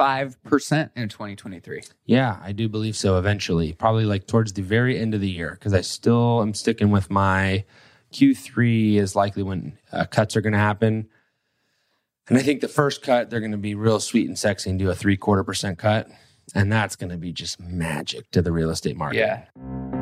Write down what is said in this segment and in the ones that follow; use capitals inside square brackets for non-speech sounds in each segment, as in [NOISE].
5% in 2023? Yeah, I do believe so eventually. Probably like towards the very end of the year because I still am sticking with my Q3 is likely when uh, cuts are going to happen. And I think the first cut, they're going to be real sweet and sexy and do a three quarter percent cut. And that's going to be just magic to the real estate market. Yeah.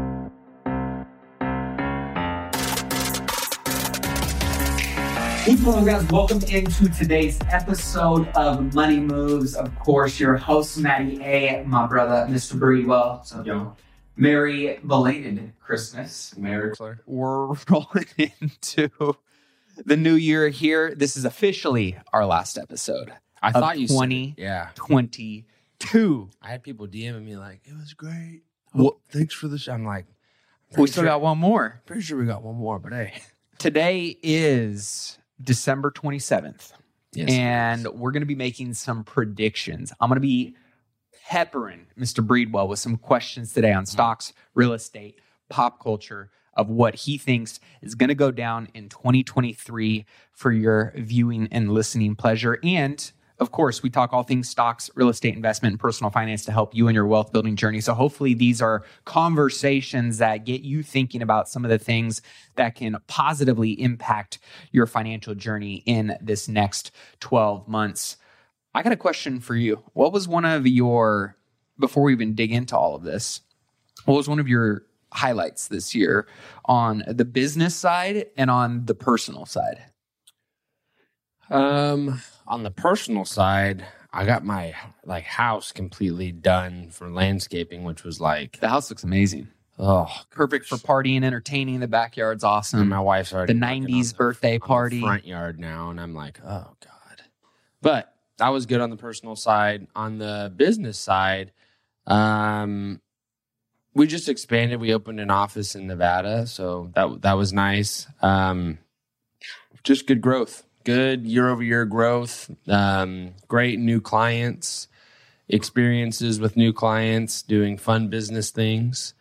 People, guys, welcome into today's episode of Money Moves. Of course, your host, Matty A, my brother, Mr. Breedwell. So, yo, Merry belated Christmas. Merry. We're rolling [LAUGHS] into the new year here. This is officially our last episode. I of thought you said it. 2022. Yeah. I had people DMing me like, it was great. Well- thanks for the show. I'm like, We pretty still sure- got one more. Pretty sure we got one more, but hey. Today is December 27th. Yes, and we're going to be making some predictions. I'm going to be peppering Mr. Breedwell with some questions today on mm-hmm. stocks, real estate, pop culture of what he thinks is going to go down in 2023 for your viewing and listening pleasure. And of course, we talk all things stocks, real estate investment, and personal finance to help you in your wealth building journey. So hopefully these are conversations that get you thinking about some of the things that can positively impact your financial journey in this next 12 months. I got a question for you. What was one of your, before we even dig into all of this, what was one of your highlights this year on the business side and on the personal side? Um, on the personal side, I got my like house completely done for landscaping, which was like, The house looks amazing. oh, Perfect for partying, entertaining. The backyard's and awesome. my wife's already The 90s the- birthday party. front yard now, and I'm like, oh god. But that was good on the personal side. On the business side, um, we just expanded. We opened an office in Nevada, so that that was nice. Um, just good growth, good year over year growth. Um, great new clients, experiences with new clients, doing fun business things.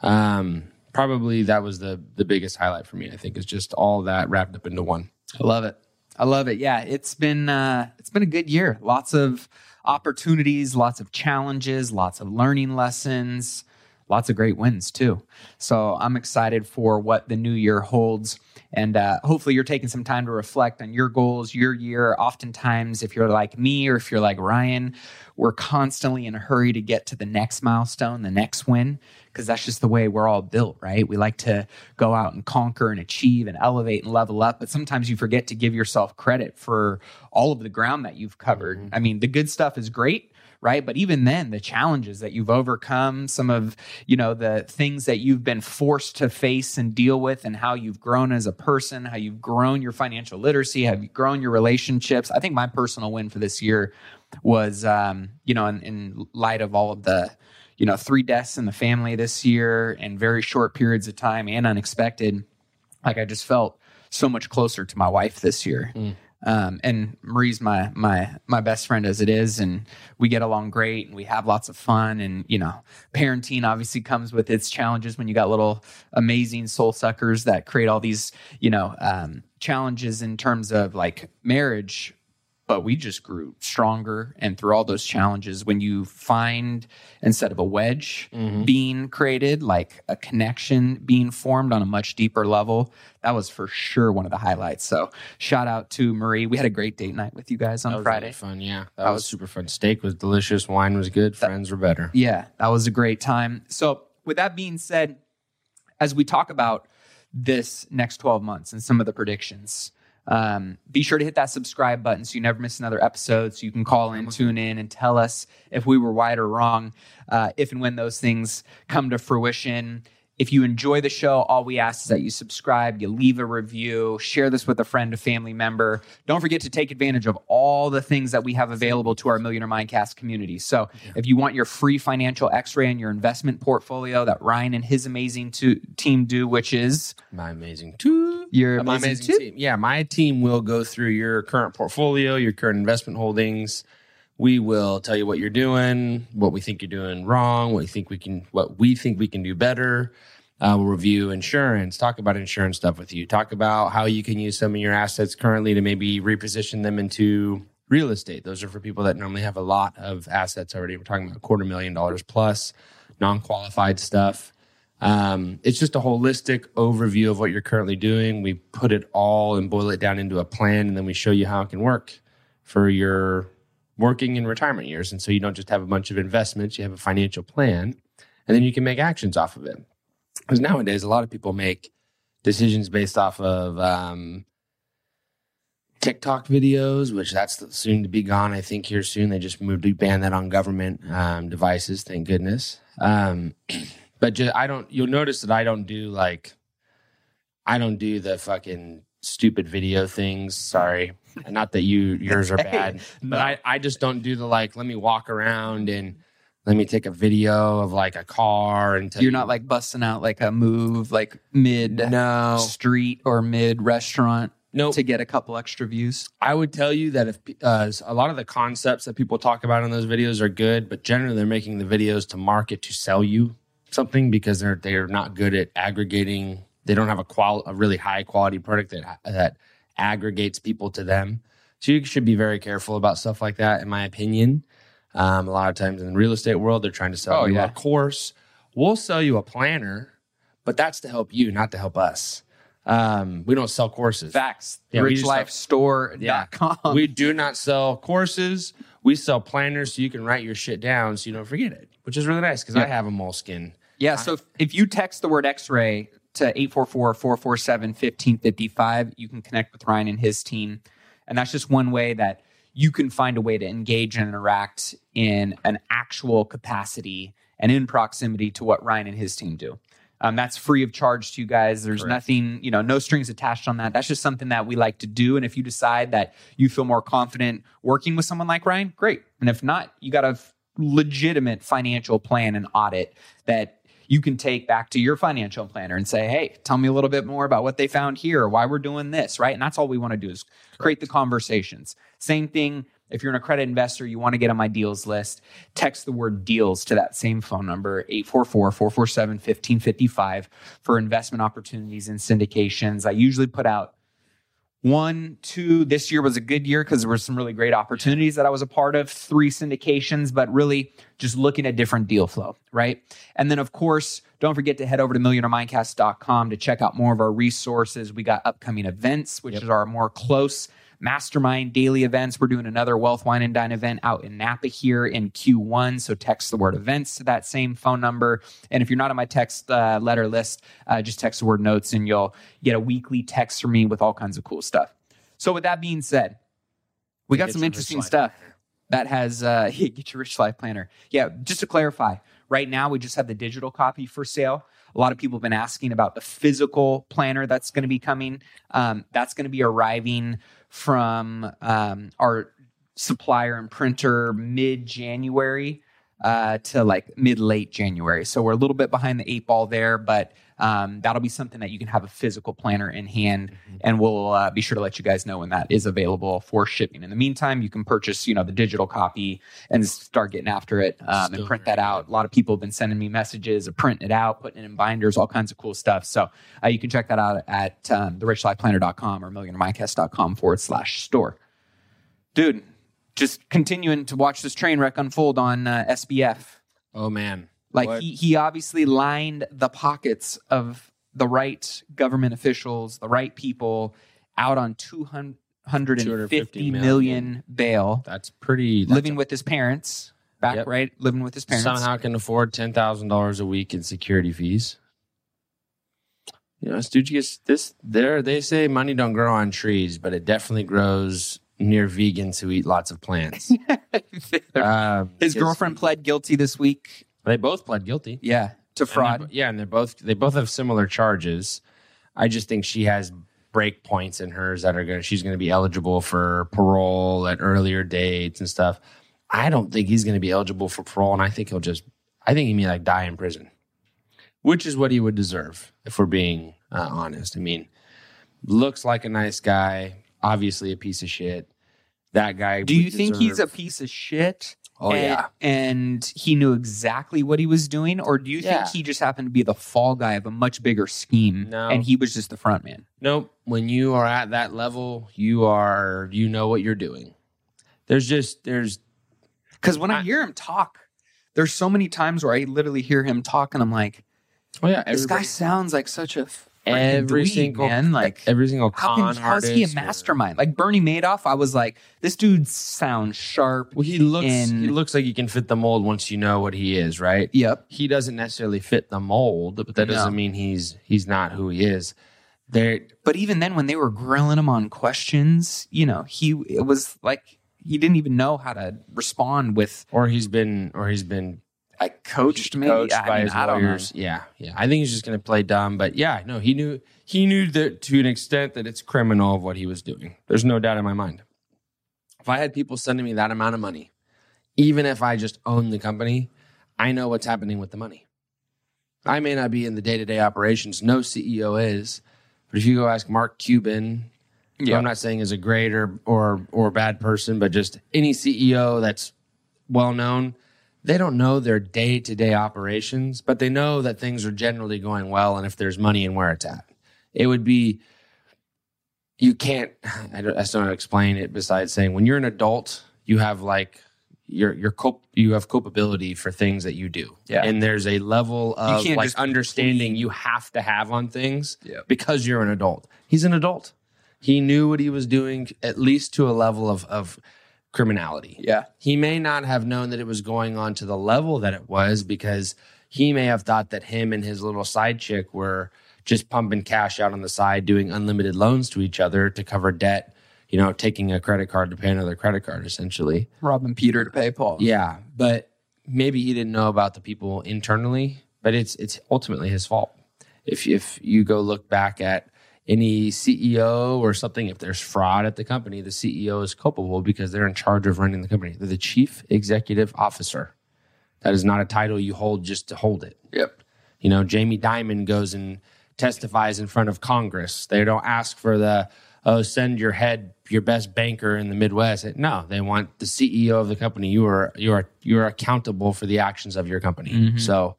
Um, probably that was the the biggest highlight for me. I think is just all that wrapped up into one. I love it. I love it. Yeah, it's been uh, it's been a good year. Lots of opportunities, lots of challenges, lots of learning lessons, lots of great wins too. So I'm excited for what the new year holds. And uh, hopefully, you're taking some time to reflect on your goals, your year. Oftentimes, if you're like me or if you're like Ryan, we're constantly in a hurry to get to the next milestone, the next win, because that's just the way we're all built, right? We like to go out and conquer and achieve and elevate and level up. But sometimes you forget to give yourself credit for all of the ground that you've covered. I mean, the good stuff is great right? But even then the challenges that you've overcome some of you know the things that you've been forced to face and deal with and how you've grown as a person how you've grown your financial literacy have you grown your relationships. I think my personal win for this year was um, you know in, in light of all of the you know three deaths in the family this year in very short periods of time and unexpected like i just felt so much closer to my wife this year Um, and Marie's my my my best friend as it is, and we get along great, and we have lots of fun. And you know, parenting obviously comes with its challenges when you got little amazing soul suckers that create all these you know um, challenges in terms of like marriage but we just grew stronger and through all those challenges when you find instead of a wedge Mhm. being created like a connection being formed on a much deeper level that was for sure one of the highlights so shout out to marie we had a great date night with you guys on That was friday really fun. Yeah, that, That was, was- super fun. Steak was delicious. Wine was good. Friends were better. Yeah, that was a great time. So, with that being said, as we talk about this next 12 months and some of the predictions, um, be sure to hit that subscribe button so you never miss another episode. So you can call in, tune in, and tell us if we were right or wrong, uh, if and when those things come to fruition. If you enjoy the show, all we ask is that you subscribe, you leave a review, share this with a friend, a family member. Don't forget to take advantage of all the things that we have available to our Millionaire Mindcast community. So, if you want your free financial x ray and your investment portfolio that Ryan and his amazing to- team do, which is My amazing two. your amazing, amazing team. Yeah, my team will go through your current portfolio, your current investment holdings. We will tell you what you're doing, what we think you're doing wrong, what we think we can, what we think we can do better. Uh, we'll review insurance, talk about insurance stuff with you, talk about how you can use some of your assets currently to maybe reposition them into real estate. Those are for people that normally have a lot of assets already. We're talking about quarter million dollars plus, non qualified stuff. Um, it's just a holistic overview of what you're currently doing. We put it all and boil it down into a plan, and then we show you how it can work for your working in retirement years. And so you don't just have a bunch of investments, you have a financial plan, and then you can make actions off of it. Because nowadays, a lot of people make decisions based off of um, TikTok videos, which that's soon to be gone. I think here soon they just moved to ban that on government um, devices. Thank goodness. Um, [CLEARS THROAT] but just, I don't. You'll notice that I don't do like, I don't do the fucking stupid video things. Sorry, not that you [LAUGHS] yours are bad, but I I just don't do the like. Let me walk around and let me take a video of like a car and tell You're not like busting out like a move like mid no street or mid restaurant no to get a couple extra views. I would tell you that if uh, a lot of the concepts that people talk about in those videos are good, but generally they're making the videos to market to sell you something because they're they're not good at aggregating. They don't have a qual a really high quality product that that aggregates people to them. So you should be very careful about stuff like that, in my opinion. Um, a lot of times in the real estate world, they're trying to sell Oh, you yeah. a course. We'll sell you a planner, but that's to help you, not to help us. Um, we don't sell courses. Facts. Yeah, we just have- RichLifeStore.com. we do not sell courses. We sell planners so you can write your shit down so you don't forget it, which is really nice because I have a moleskin. Yeah, so if, if you text the word X-ray to 844-447-1555, you can connect with Ryan and his team. And that's just one way that you can find a way to engage and interact in an actual capacity and in proximity to what Ryan and his team do. Um, that's free of charge to you guys. There's Correct. nothing, you know, no strings attached on that. That's just something that we like to do. And if you decide that you feel more confident working with someone like Ryan, great. And if not, you got a f- legitimate financial plan and audit that you can take back to your financial planner and say, hey, tell me a little bit more about what they found here why we're doing this, right? And that's all we want to do is create the conversations. Same thing. If you're an accredited investor, you want to get on my deals list, text the word deals to that same phone number, 844 447 1555, for investment opportunities and syndications. I usually put out one, two. This year was a good year because there were some really great opportunities that I was a part of, three syndications, but really just looking at different deal flow, right? And then, of course, don't forget to head over to millionairemindcast.com to check out more of our resources. We got upcoming events, which is our more close mastermind daily events. We're doing another Wealth Wine and Dine event out in Napa here in Q1. So text the word events to that same phone number. And if you're not on my text uh, letter list, uh, just text the word notes and you'll get a weekly text from me with all kinds of cool stuff. So with that being said, we got some interesting stuff that has uh [LAUGHS] get your rich life planner. Yeah, just to clarify, right now we just have the digital copy for sale. A lot of people have been asking about the physical planner that's going to be coming. Um, that's going to be arriving from um, our supplier and printer mid January uh, to like mid late January. So we're a little bit behind the eight ball there, but um, that'll be something that you can have a physical planner in hand, and we'll uh, be sure to let you guys know when that is available for shipping. In the meantime, you can purchase, you know, the digital copy and start getting after it um, and print that out. A lot of people have been sending me messages of printing it out, putting it in binders, all kinds of cool stuff. So uh, you can check that out at um, therichlifeplanner.com or millionairemindcast.com forward slash store. Dude, just continuing to watch this train wreck unfold on uh, SBF. Oh man. Like What- he, he obviously lined the pockets of the right government officials, the right people out on 250 250 million million. bail, That's pretty that's living with his parents, back Yep. right, living with his parents. somehow can afford ten thousand dollars a week in security fees. You know, this dude gets this. There, they say money don't grow on trees, but it definitely grows near vegans who eat lots of plants. [LAUGHS] Um, his girlfriend pled guilty this week. They both pled guilty. Yeah, to fraud. bo- yeah, and they're both they both have similar charges. I just think she has break points in hers that are going she's going to be eligible for parole at earlier dates and stuff. I don't think he's going to be eligible for parole, and I think he'll just I think he may like die in prison, which is what he would deserve if we're being uh, honest. I mean, looks like a nice guy, obviously a piece of shit. That guy. Do you think he's a piece of shit? Oh and, yeah. and he knew exactly what he was doing, or do you Yeah. think he just happened to be the fall guy of a much bigger scheme, No. and he was just the front man? Nope. When you are at that level, you are you know what you're doing. There's just there's Because when I, I- hear him talk, there's so many times where I literally hear him talk, and I'm like, oh yeah, this guy sounds like such a every dweeb, single man. Like, every single how con can how's he a artist or- mastermind? Like Bernie Madoff, I was like, this dude sounds sharp. Well, he looks he looks like he can fit the mold once you know what he is, right? Yep. He doesn't necessarily fit the mold, but that No. doesn't mean he's he's not who he is. There But even then, when they were grilling him on questions, you know, he it was like he didn't even know how to respond with or he's been or he's been like coached maybe. coached I by mean, his I lawyers. Yeah, yeah. I think he's just going to play dumb. But yeah, no, he knew he knew that to an extent that it's criminal of what he was doing. There's no doubt in my mind. If I had people sending me that amount of money, even if I just own the company, I know what's happening with the money. I may not be in the day to day operations. No CEO is. But if you go ask Mark Cuban, Yeah. I'm not saying is a great or, or or bad person, but just any CEO that's well known, they don't know their day to day operations, but they know that things are generally going well and if there's money and where it's at. It would be, you can't, I don't, I just don't know how to explain it besides saying when you're an adult, you have like, your your cop you have culpability for things that you do. Yeah. And there's a level of like understanding you have to have on things Yeah. because you're an adult. He's an adult. He knew what he was doing at least to a level of of criminality. Yeah. He may not have known that it was going on to the level that it was because he may have thought that him and his little side chick were just pumping cash out on the side, doing unlimited loans to each other to cover debt, you know, taking a credit card to pay another credit card essentially. Robbing Peter to pay Paul. Yeah, but maybe he didn't know about the people internally, but it's it's ultimately his fault. If if you go look back at any CEO or something, if there's fraud at the company, the CEO is culpable because they're in charge of running the company. They're the chief executive officer. That is not a title you hold just to hold it. Yep. You know, Jamie Dimon goes and testifies in front of Congress. They don't ask for the oh, send your head, your best banker in the Midwest. No, they want the CEO of the company. You are you are you are accountable for the actions of your company. So,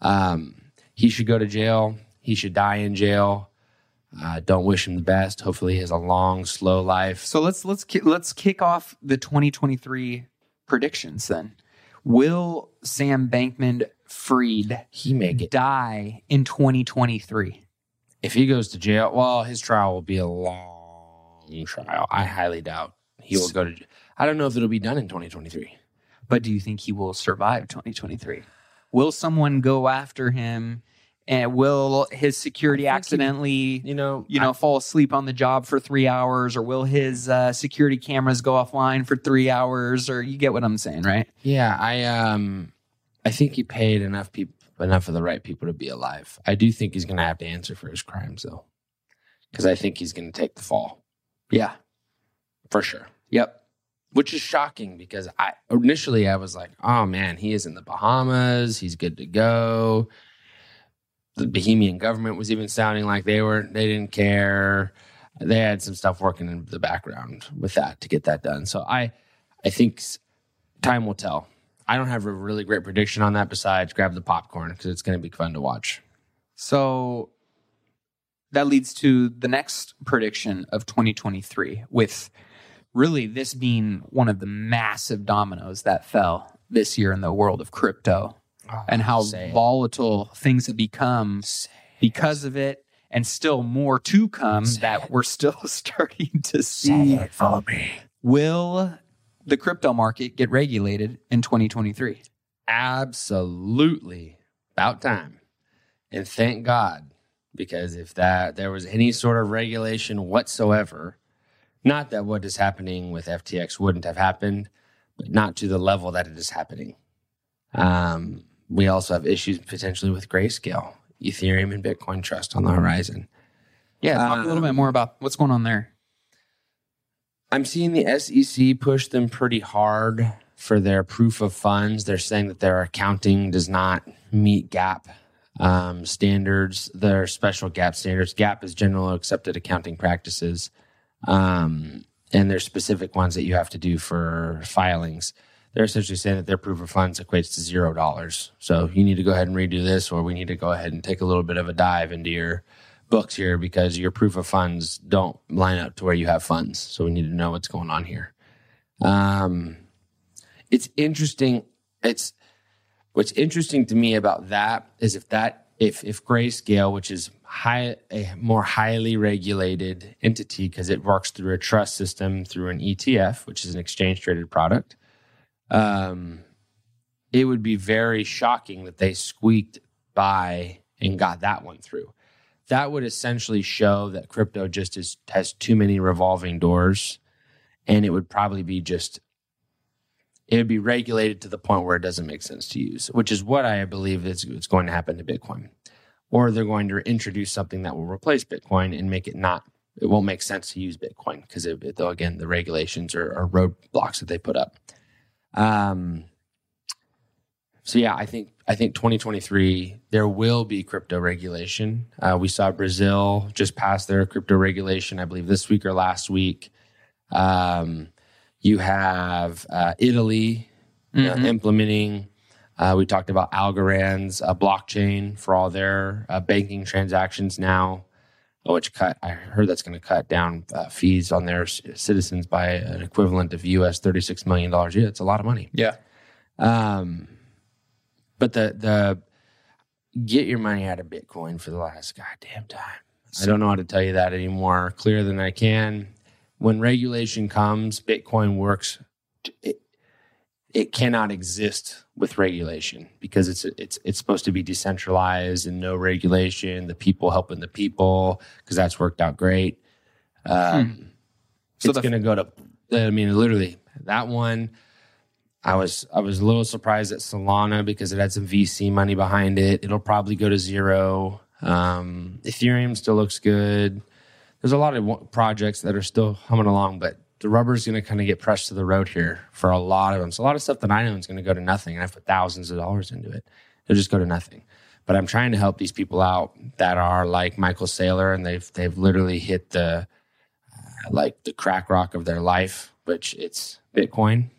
um, he should go to jail. He should die in jail. Uh, don't wish him the best. Hopefully, he has a long, slow life. So let's let's ki- let's kick off the 2023 predictions then. Will Sam Bankman Freed He may get die in 2023? if he goes to jail. Well, his trial will be a long trial. I highly doubt he will go to. I don't know if it'll be done in 2023. But do you think he will survive 2023? Will someone go after him? And will his security I think he- accidentally, You know, you know, fall asleep on the job for three hours, or will his uh, security cameras go offline for three hours? Or you get what I'm saying, right? Yeah, I um, I think he paid enough people, enough of the right people to be alive. I do think he's going to have to answer for his crimes, though, because I think he's going to take the fall Yeah. for sure. Yep. Which is shocking because I initially I was like, oh man, he is in the Bahamas. He's good to go. The Bahamian government was even sounding like they were they didn't care. They had some stuff working in the background with that to get that done. So I I think time will tell. I don't have a really great prediction on that besides grab the popcorn because it's going to be fun to watch. So that leads to the next prediction of 2023 with really this being one of the massive dominoes that fell this year in the world of crypto Oh, and how say it. volatile things have become because of it and still more to come Say that we're still [LAUGHS] starting to see for me. will the crypto market get regulated in 2023 Absolutely about time. And thank God, because if that there was any sort of regulation whatsoever, not that what is happening with FTX wouldn't have happened, but not to the level that it is happening. Um, we also have issues potentially with Grayscale, Ethereum, and Bitcoin Trust on the horizon. yeah talk a little bit more about what's going on there I'm seeing the SEC push them pretty hard for their proof of funds. They're saying that their accounting does not meet GAAP um, standards, their special GAAP standards. GAAP is general accepted accounting practices, um, and there's specific ones that you have to do for filings. They're essentially saying that their proof of funds equates to zero dollars. So you need to go ahead and redo this, or we need to go ahead and take a little bit of a dive into your books here because your proof of funds don't line up to where you have funds. So we need to know what's going on here. Um, it's interesting. It's what's interesting to me about that is if that if if Grayscale, which is high a more highly regulated entity because it works through a trust system through an ETF, which is an exchange traded product, um, it would be very shocking that they squeaked by and got that one through. That would essentially show that crypto just is, has too many revolving doors and it would probably be just it would be regulated to the point where it doesn't make sense to use which is what i believe is, is going to happen to bitcoin. Or they're going to introduce something that will replace bitcoin and make it not it won't make sense to use bitcoin because though again the regulations are, are roadblocks that they put up um, so yeah, I think I think 2023 there will be crypto regulation. Uh, we saw Brazil just pass their crypto regulation, I believe this week or last week. Um, you have uh, Italy you know, Mhm. implementing. Uh, we talked about Algorand's uh, blockchain for all their uh, banking transactions now, which cut. I heard that's going to cut down uh, fees on their c- citizens by an equivalent of US 36 million dollars. Yeah, it's a lot of money. yeah Um, but the the get your money out of Bitcoin for the last goddamn time. I don't know how to tell you that anymore clearer than I can. When regulation comes, Bitcoin works. It, it cannot exist with regulation because it's it's it's supposed to be decentralized and no regulation. The people helping the people because that's worked out great. Um, So it's the- going to go to. I mean, literally that one. I was I was a little surprised at Solana because it had some VC money behind it. It'll probably go to zero. Um, Ethereum still looks good. There's a lot of projects that are still humming along, but the rubber's going to kind of get pressed to the road here for a lot of them. So a lot of stuff that I know is going to go to nothing, and I've put thousands of dollars into it. It'll just go to nothing. But I'm trying to help these people out that are like Michael Saylor, and they've they've literally hit the uh, like the crack rock of their life, which it's Bitcoin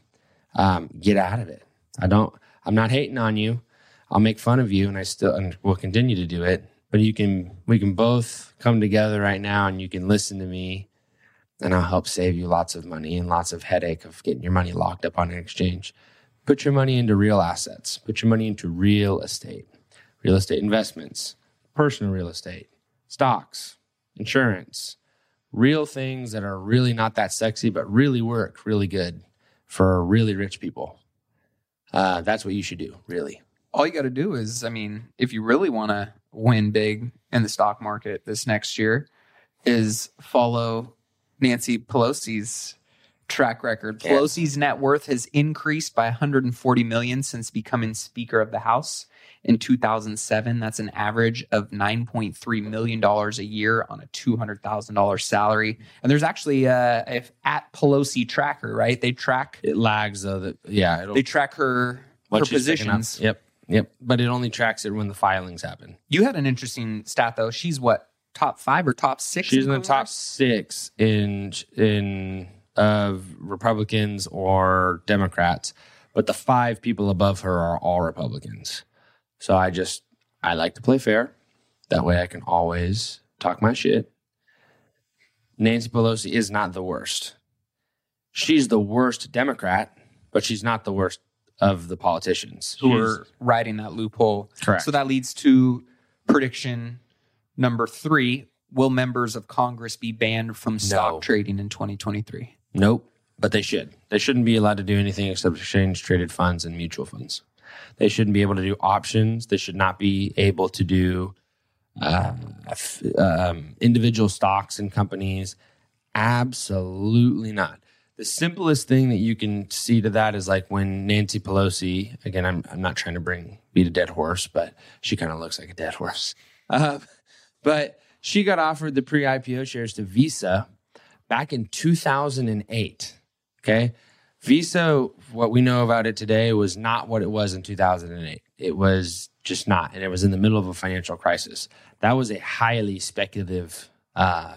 um, get out of it. I don't. I'm not hating on you. I'll make fun of you, and I still and will continue to do it. But you can. We can both come together right now, and you can listen to me, and I'll help save you lots of money and lots of headache of getting your money locked up on an exchange. Put your money into real assets. Put your money into real estate, real estate investments, personal real estate, stocks, insurance, real things that are really not that sexy, but really work really good for really rich people. Uh, that's what you should do, really. all you got to do is, I mean, if you really want to win big in the stock market this next year, is follow Nancy Pelosi's track record. Yeah. Pelosi's net worth has increased by 140 million since becoming Speaker of the House in 2007. That's an average of 9.3 million dollars a year on a 200 thousand dollar salary. And there's actually a, if at Pelosi tracker, right? They track It lags though. That yeah, it'll, they track her her once she's picking up- positions Yep. Yep. But it only tracks it when the filings happen. You had an interesting stat though. She's what top five or top six? She's in the top six in in of Republicans or Democrats, but the five people above her are all Republicans. So I just I like to play fair. That way I can always talk my shit. Nancy Pelosi is not the worst. She's the worst Democrat, but she's not the worst of the politicians who She's- are riding that loophole. Correct. So that leads to prediction number three: Will members of Congress be banned from stock No. trading in 2023? Nope. But they should. They shouldn't be allowed to do anything except exchange traded funds and mutual funds. They shouldn't be able to do options. They should not be able to do uh, f- um, individual stocks and companies. Absolutely not. The simplest thing that you can see to that is like when Nancy Pelosi, again, I'm, I'm not trying to bring beat a dead horse, but she kind of looks like a dead horse. Uh, but she got offered the pre IPO shares to Visa back in 2008. Okay. Visa, what we know about it today was not what it was in 2008. It was just not. And it was in the middle of a financial crisis. That was a highly speculative uh,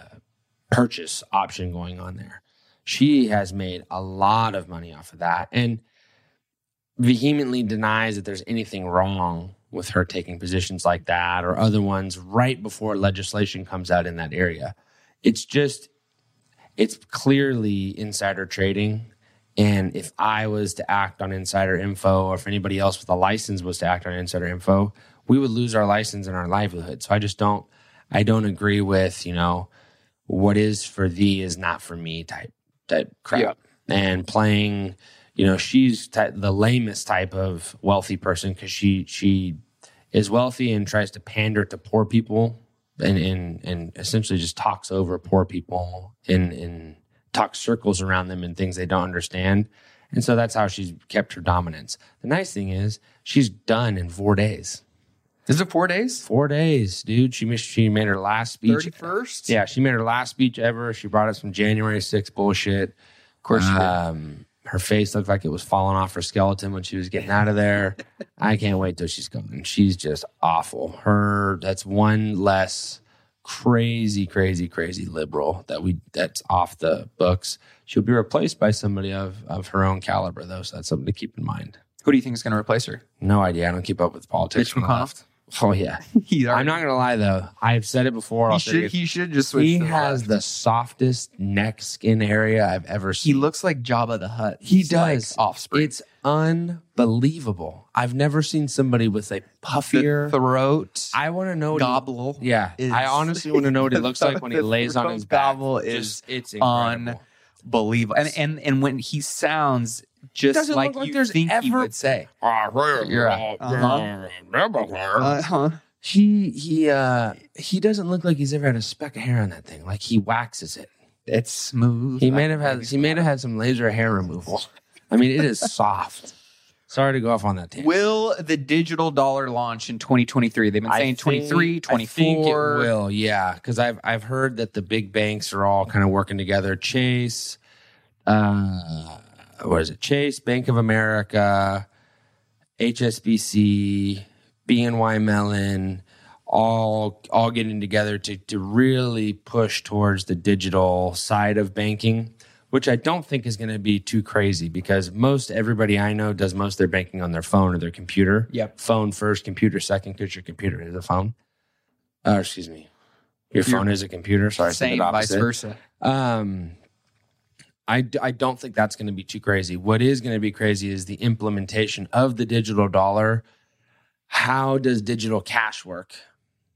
purchase option going on there. She has made a lot of money off of that and vehemently denies that there's anything wrong with her taking positions like that or other ones right before legislation comes out in that area. It's just it's clearly insider trading. And if I was to act on insider info, or if anybody else with a license was to act on insider info, we would lose our license and our livelihood. So I just don't, I don't agree with, you know, what is for thee is not for me type type crap. Yeah. And playing, you know, she's ty- the lamest type of wealthy person because she she is wealthy and tries to pander to poor people and and and essentially just talks over poor people and and talks circles around them and things they don't understand. And so that's how she's kept her dominance. The nice thing is she's done in four days. Is it four days? Four days, dude. She missed, she made her last speech. Thirty first. Yeah, she made her last speech ever. She brought us some January 6th bullshit. of course. Um, her face looked like it was falling off her skeleton when she was getting out of there. I can't wait till she's gone. She's just awful. Her that's one less crazy, crazy, crazy liberal that we that's off the books. She'll be replaced by somebody of of her own caliber, though. So that's something to keep in mind. Who do you think is going to replace her? No idea. I don't keep up with politics. Mitch McConnell? Oh yeah. [LAUGHS] He I'm not gonna lie though. I've said it before. He it should. He should just switch. He the has left. the softest neck skin area I've ever seen. He looks like Jabba the Hutt. He He's like does. offspring. It's unbelievable. I've never seen somebody with a the puffier. throat. I want to know. What he, gobble. yeah, I honestly want to know what he [LAUGHS] looks like when he lays on his back. gobble is Just, it's incredible. Unbelievable. And and and when he sounds just Doesn't like, look like you there's think he ever- would say. You're Uh-huh. huh. He he uh he doesn't look like he's ever had a speck of hair on that thing. Like he waxes it. It's smooth. He may have had he may have had some laser hair removal. I mean, it is [LAUGHS] soft. Sorry to go off on that tangent. Will the digital dollar launch in 2023? They've been I saying think- 23, I think it 24. will, yeah, because I've I've heard that the big banks are all kind of working together. Chase, uh, what is it? Chase, Bank of America, HSBC, BNY Mellon, all all getting together to to really push towards the digital side of banking. Which I don't think is going to be too crazy because most everybody I know does most of their banking on their phone or their computer Yep. phone first, computer second, because your computer is a phone. Uh, excuse me. Your phone is a computer. Sorry, Same, the vice opposite. versa. Um, I, I don't think that's going to be too crazy. What is going to be crazy is the implementation of the digital dollar. How does digital cash work?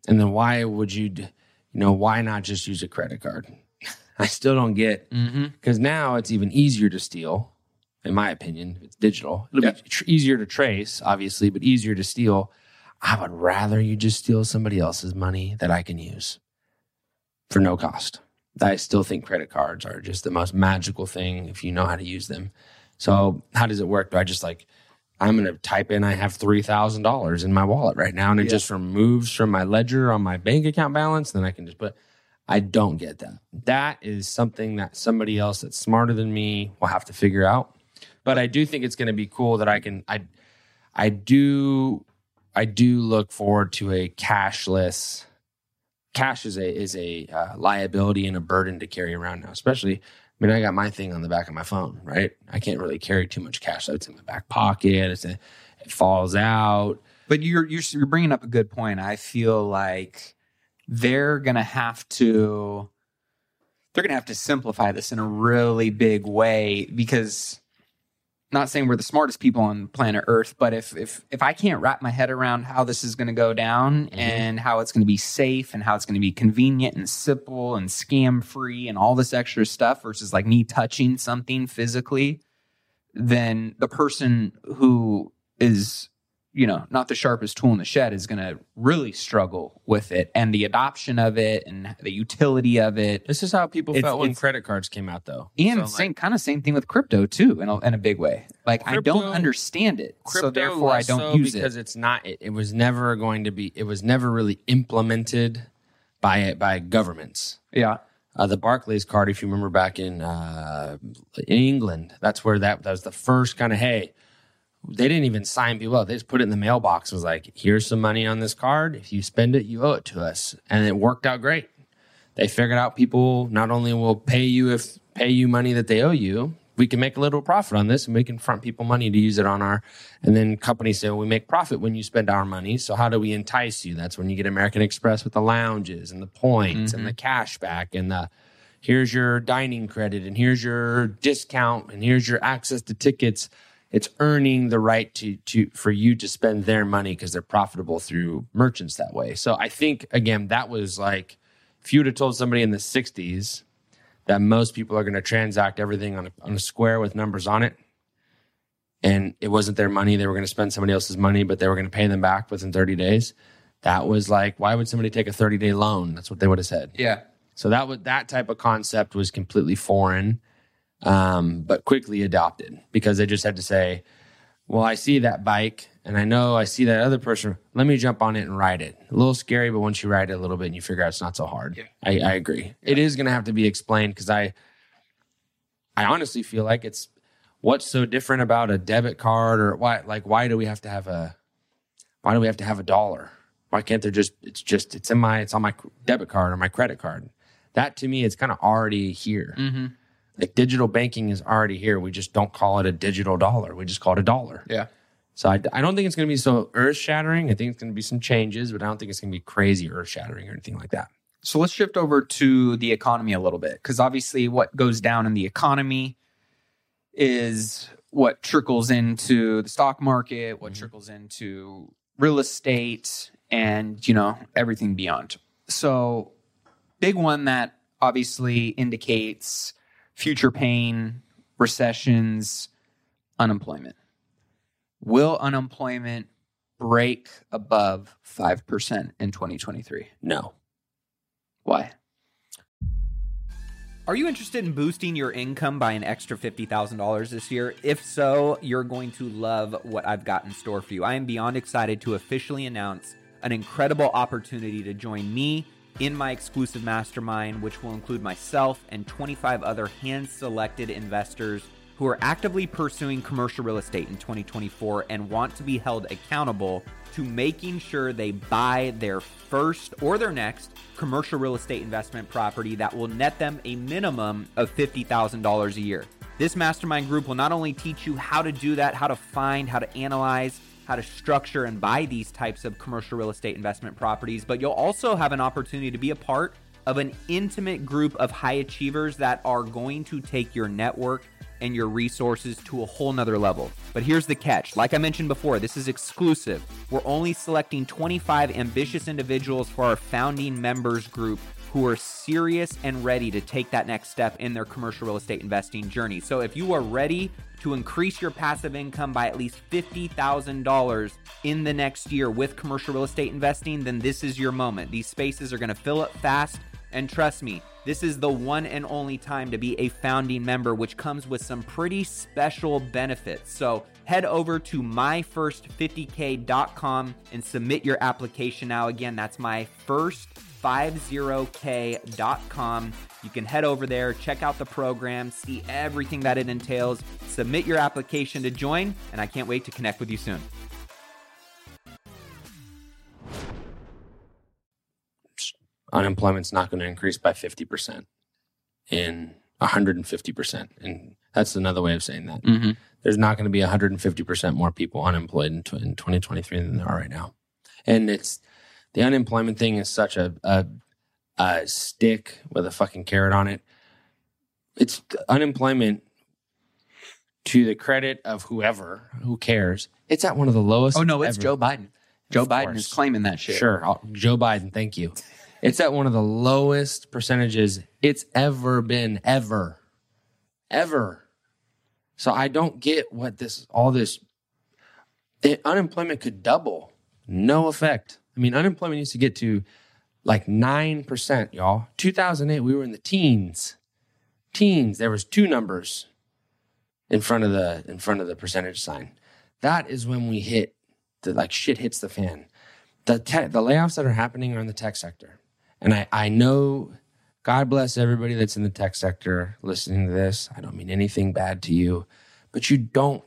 And then why would you, you know, why not just use a credit card? [LAUGHS] I still don't get Mm-hmm. because now it's even easier to steal, in my opinion. if It's digital. It'll Yeah. be tr- easier to trace, obviously, but easier to steal. I would rather you just steal somebody else's money that I can use for no cost. I still think credit cards are just the most magical thing if you know how to use them. So, how does it work? Do I just like, I'm going to type in, I have $3,000 in my wallet right now, and it Yeah. just removes from my ledger on my bank account balance? Then I can just put, I don't get that. That is something that somebody else that's smarter than me will have to figure out. But I do think it's going to be cool that I can, I, I do I do look forward to a cashless. Cash is a is a uh, liability and a burden to carry around now, especially. I mean, I got my thing on the back of my phone, right? I can't really carry too much cash. So it's in my back pocket. It's a, it falls out. But you're, you're you're bringing up a good point. I feel like they're gonna have to they're gonna have to simplify this in a really big way because not saying we're the smartest people on planet Earth, but if if if I can't wrap my head around how this is going to go down Mhm. and how it's going to be safe and how it's going to be convenient and simple and scam free and all this extra stuff versus like me touching something physically, then the person who is you know not the sharpest tool in the shed is going to really struggle with it and the adoption of it and the utility of it This is how people It's- felt when credit cards came out, though. and So, like, same kind of same thing with crypto too in a, in a big way like i don't understand it so crypto therefore i don't so use because it because it's not. It, it was never going to be. It was never really implemented by by governments. yeah Uh, the Barclays card, if you remember back in uh, in England, that's where that, that was the first kind of hey. They didn't even sign people up. They just put it in the mailbox. It was like, here's some money on this card. If you spend it, you owe it to us, and it worked out great. They figured out people not only will pay you if pay you money that they owe you, we can make a little profit on this, and we can front people money to use it on our. And then companies say, well, we make profit when you spend our money. So how do we entice you? That's when you get American Express with the lounges and the points and the mm-hmm. cash back and the here's your dining credit and here's your discount and here's your access to tickets it's earning the right to to for you to spend their money because they're profitable through merchants that way. So i think again that was like if you would have told somebody in the 60s that most people are going to transact everything on a, on a square with numbers on it and it wasn't their money they were going to spend somebody else's money but they were going to pay them back within 30 days that was like why would somebody take a 30 day loan? That's what they would have said. Yeah. So that was that type of concept was completely foreign, um, but quickly adopted because they just had to say, "Well, I see that bike, and I know I see that other person. Let me jump on it and ride it. A little scary, but once you ride it a little bit and you figure out it's not so hard, Yeah. I, I agree. It is going to have to be explained because I, I honestly feel like it's what's so different about a debit card or why like why do we have to have a why do we have to have a dollar why can't there just it's just it's in my it's on my debit card or my credit card that to me is kind of already here mm-hmm. Like digital banking is already here. We just don't call it a digital dollar. We just call it a dollar. Yeah. So i, I don't think it's going to be so earth shattering i think it's going to be some changes but i don't think it's going to be crazy earth shattering or anything like that. So let's shift over to the economy a little bit because obviously what goes down in the economy is what trickles into the stock market what Mhm. trickles into real estate and you know everything beyond. So big one that obviously indicates future pain recessions unemployment will unemployment break above 5% in 2023 no why? Are you interested in boosting your income by an extra $50,000 this year? If so, you're going to love what I've got in store for you. I am beyond excited to officially announce an incredible opportunity to join me in my exclusive mastermind, which will include myself and 25 other hand selected investors who are actively pursuing commercial real estate in 2024 and want to be held accountable to making sure they buy their first or their next commercial real estate investment property that will net them a minimum of $50,000 a year. This mastermind group will not only teach you how to do that, how to find, how to analyze, how to structure and buy these types of commercial real estate investment properties, but you'll also have an opportunity to be a part of an intimate group of high achievers that are going to take your network and your resources to a whole nother level. But here's the catch. Like I mentioned before, this is exclusive. We're only selecting 25 ambitious individuals for our founding members group who are serious and ready to take that next step in their commercial real estate investing journey. So if you are ready to increase your passive income by at least $50,000 in the next year with commercial real estate investing, then this is your moment. These spaces are going to fill up fast. And trust me, this is the one and only time to be a founding member, which comes with some pretty special benefits. So head over to myfirst50k.com and submit your application now. Again, that's 50k.com. You can head over there, check out the program, see everything that it entails, submit your application to join, and I can't wait to connect with you soon. Unemployment's not going to increase by 50% in 150%. And that's another way of saying that. Mm-hmm. There's not going to be 150% more people unemployed in, in 2023 than there are right now. And it's the unemployment thing is such a, a, a stick with a fucking carrot on it. It's unemployment to the credit of whoever, who cares. It's at one of the lowest. Oh no, it's ever. Joe Biden. Joe Of Biden course. is claiming that shit. Sure. I'll- Joe Biden, thank you. [LAUGHS] It's at one of the lowest percentages it's ever been, ever. Ever. So I don't get what this, all this, it, unemployment could double. No effect. I mean, unemployment used to get to like 9%, y'all. 2008, we were in the teens. Teens. There was two numbers in front of the, in front of the percentage sign. That is when we hit the, like shit hits the fan the tech, the layoffs that are happening are in the tech sector. And I, I know, God bless everybody that's in the tech sector listening to this. I don't mean anything bad to you, but you don't,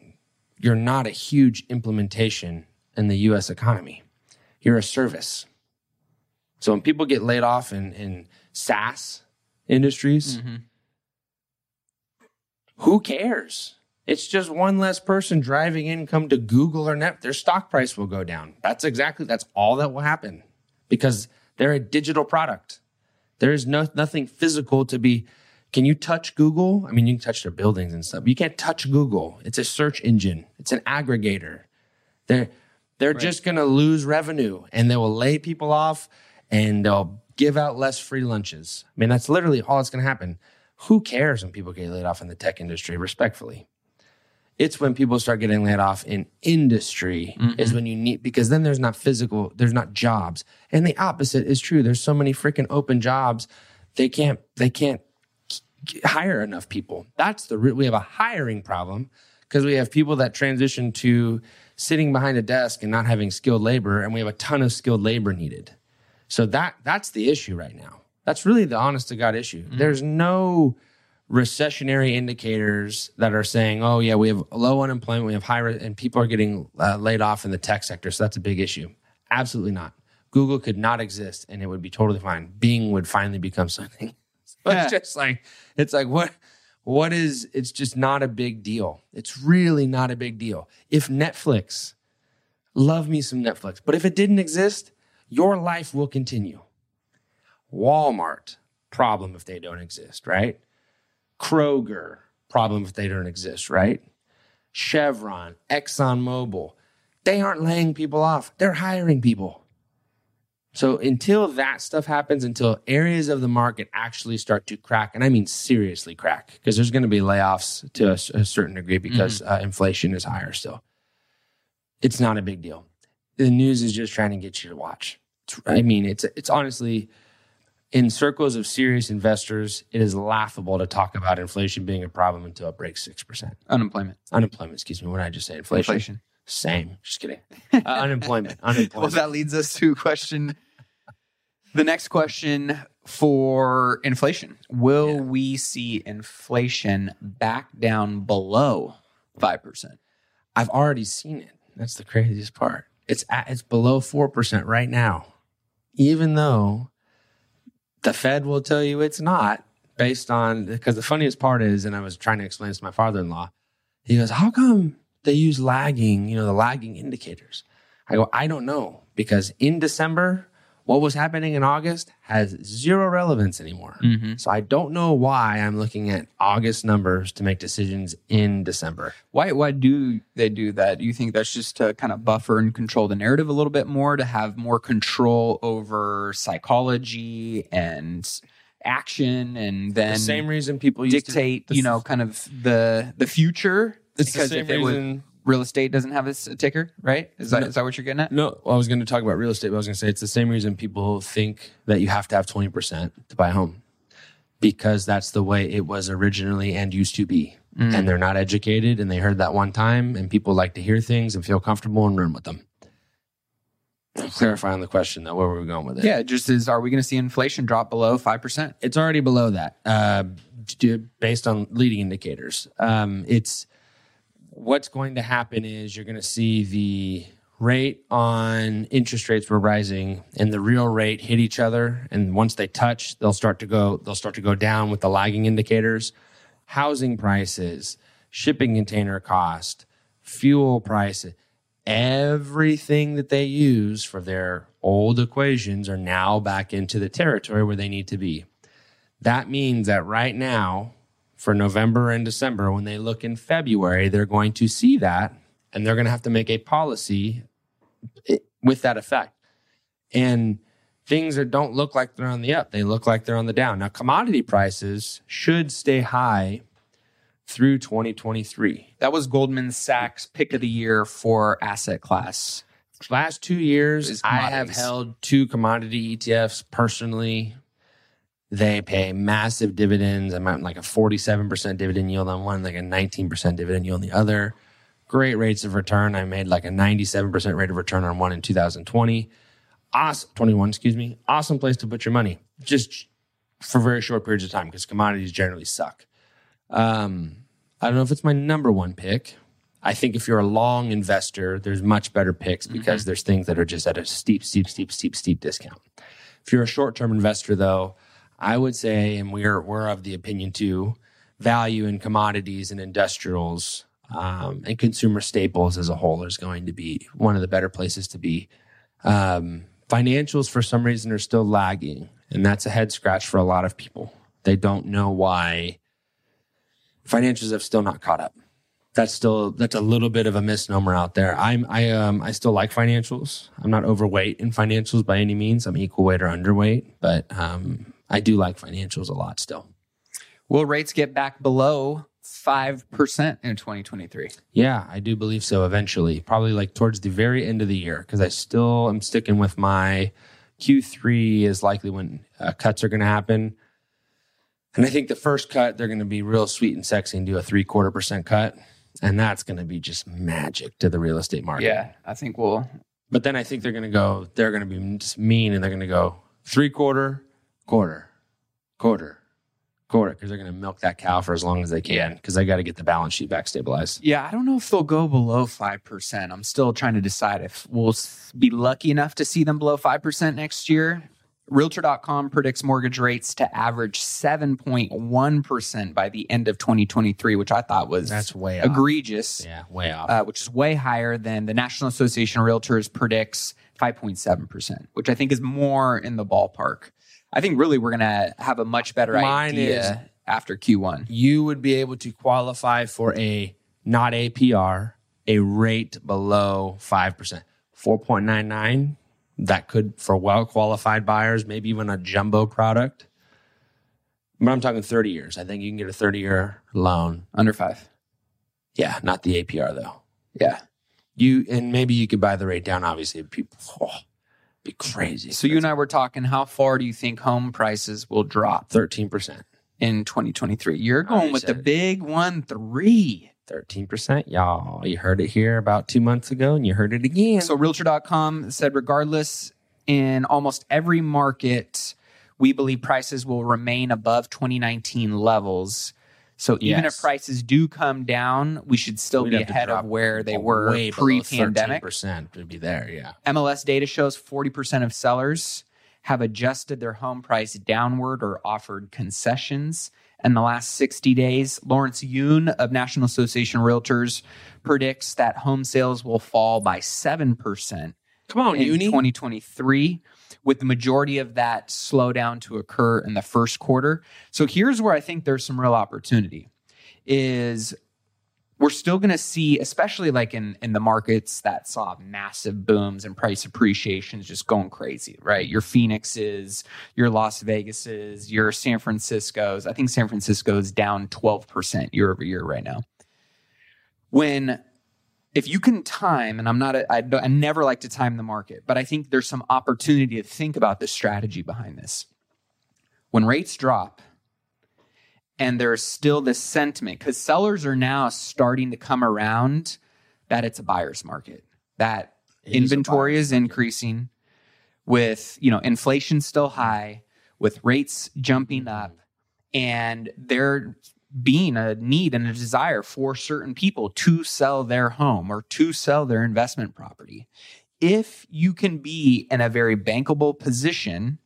you're not a huge implementation in the US economy. You're a service. So when people get laid off in, in SaaS industries, Mm-hmm. who cares? It's just one less person driving income to Google or Net. Their stock price will go down. That's exactly that's all that will happen because they're a digital product. There is no nothing physical to be. Can you touch Google? I mean, you can touch their buildings and stuff. But you can't touch Google. It's a search engine. It's an aggregator. They're they're just going to lose revenue and they will lay people off and they'll give out less free lunches. I mean, that's literally all that's going to happen. Who cares when people get laid off in the tech industry? Respectfully, it's when people start getting laid off in industry is mm-hmm. when you need because then there's not physical, there's not jobs, and the opposite is true. There's so many freaking open jobs, they can't they can't hire enough people. That's the re- we have a hiring problem because we have people that transition to sitting behind a desk and not having skilled labor, and we have a ton of skilled labor needed. So that that's the issue right now. That's really the honest to God issue. There's no recessionary indicators that are saying, "Oh yeah, we have low unemployment, we have high, re- and people are getting uh, laid off in the tech sector." So that's a big issue. Absolutely not. Google could not exist, and it would be totally fine. Bing would finally become something. [LAUGHS] But Yeah. it's just like it's like what what is? It's just not a big deal. It's really not a big deal. If Netflix, love me some Netflix, but if it didn't exist, your life will continue. Walmart, problem if they don't exist, right? Kroger, problem if they don't exist, right? Chevron, ExxonMobil, they aren't laying people off, they're hiring people. So until that stuff happens, until areas of the market actually start to crack, and I mean seriously crack, because there's going to be layoffs to a certain degree because uh, inflation is higher still. It's not a big deal. The news is just trying to get you to watch. It's, I mean, it's it's honestly in circles of serious investors, it is laughable to talk about inflation being a problem until it breaks six percent. Unemployment. Unemployment, excuse me. What did I just say? Inflation. Inflation. Same. Just kidding. [LAUGHS] Uh, unemployment. [LAUGHS] Unemployment. Well, that leads us to question. The next question for inflation: Will Yeah. we see inflation back down below five percent? I've already seen it. That's the craziest part. It's at, it's below four percent right now, even though the Fed will tell you it's not based on because the funniest part is, and I was trying to explain this to my father-in-law. He goes, "How come they use lagging? You know, the lagging indicators?" I go, "I don't know because in December, what was happening in August has zero relevance anymore. Mm-hmm. So I don't know why I'm looking at August numbers to make decisions in December." Why? Why do they do that? Do you think that's just to kind of buffer and control the narrative a little bit more, to have more control over psychology and action, and then the same reason people dictate, the you know, kind of the the future? It's the because same if it was reason. real estate doesn't have a, ticker, right? Is that No. is that what you're getting at? No, I was going to talk about real estate, but I was going to say it's the same reason people think that you have to have 20% to buy a home because that's the way it was originally and used to be. Mm. And they're not educated and they heard that one time and people like to hear things and feel comfortable and run with them. Clarifying the question though, where were we going with it? Yeah, just is are we going to see inflation drop below five percent? It's already below that, uh, based on leading indicators. Um, it's what's going to happen is you're going to see the rate on interest rates were rising and the real rate hit each other. And once they touch they'll start to go they'll start to go down with the lagging indicators. Housing prices shipping container cost fuel prices everything that they use for their old equations are now back into the territory where they need to be. That means that right now for November and December when they look in February they're going to see that and they're going to have to make a policy eh, with that effect. And things that don't look like they're on the up, they look like they're on the down. Now, commodity prices should stay high through 2023. That was Goldman Sachs pick of the year for asset class. Last two years, I have held two commodity ETFs personally. They pay massive dividends. I'm like a 47% dividend yield on one, like a 19% dividend yield on the other great rates of return. I made like a 97% rate of return on one in 2020. Awesome, 21, excuse me. Awesome place to put your money, just for very short periods of time because commodities generally suck. Um, I don't know if it's my number one pick. I think if you're a long investor, there's much better picks mm-hmm. because mm-hmm. there's things that are just at a steep, steep, steep, steep, steep discount. If you're a short term investor, though, I would say, and we're we're of the opinion too, value in commodities and industrials um, and consumer staples as a whole is going to be one of the better places to be. Um, financials, for some reason, are still lagging, and that's a head scratch for a lot of people. They don't know why financials have still not caught up. That's still that's a little bit of a misnomer out there. I'm I um I still like financials. I'm not overweight in financials by any means. I'm equal weight or underweight, but um I do like financials a lot still. Will rates get back below 5% in 2023. Yeah, I do believe so eventually. Probably like towards the very end of the year because I still am sticking with my Q3 is likely when uh, cuts are going to happen. And I think the first cut, they're going to be real sweet and sexy and do a three quarter percent cut. And that's going to be just magic to the real estate market. Yeah, I think we'll. But then I think they're going to go, they're going to be just mean and they're going to go three quarter, quarter, quarter, quarter because they're going to milk that cow for as long as they can because they got to get the balance sheet back stabilized. Yeah, I don't know if they'll go below 5%. I'm still trying to decide if we'll be lucky enough to see them below 5% next year. Realtor.com predicts mortgage rates to average 7.1% by the end of 2023, which I thought was That's way egregious. Off. Yeah, way off. Uh, which is way higher than the National Association of Realtors predicts 5.7%, which I think is more in the ballpark. I think really we're going to have a much better Mine idea is, after Q1. You would be able to qualify for a not APR, a rate below 5%. 4.99, that could, for well qualified buyers, maybe even a jumbo product. But I'm talking 30 years. I think you can get a 30 year loan. Under five. Yeah, not the APR though. Yeah. You and maybe you could buy the rate down. Obviously, people. Oh, be crazy. So you and I were talking. How far do you think home prices will drop? Thirteen percent in 2023. You're going with the big one, three. 13%. Y'all, you heard it here about two months ago and you heard it again. So, Realtor.com said, regardless, in almost every market, we believe prices will remain above 2019 levels. So even if prices do come down, we should still We'd be ahead of where they were pre-pandemic. Percent to be there, yeah. MLS data shows 40% of sellers have adjusted their home price downward or offered concessions in the last 60 days. Lawrence Yun of National Association of Realtors predicts that home sales will fall by 7% Come on, in Uni. 2023 with the majority of that slowdown to occur in the first quarter. So here's where I think there's some real opportunity is we're still going to see especially like in in the markets that saw massive booms and price appreciations just going crazy right? Your phoenixes your las vegases your san francisco's. I think san francisco is down 12% year over year right now. When if you can time, and I'm not, a, I, I never like to time the market, but I think there's some opportunity to think about the strategy behind this. When rates drop, and there's still this sentiment because sellers are now starting to come around that it's a buyer's market, that it inventory is, is increasing, with you know inflation still high, with rates jumping up, and they're being a need and a desire for certain people to sell their home or to sell their investment property. If you can be in a very bankable position,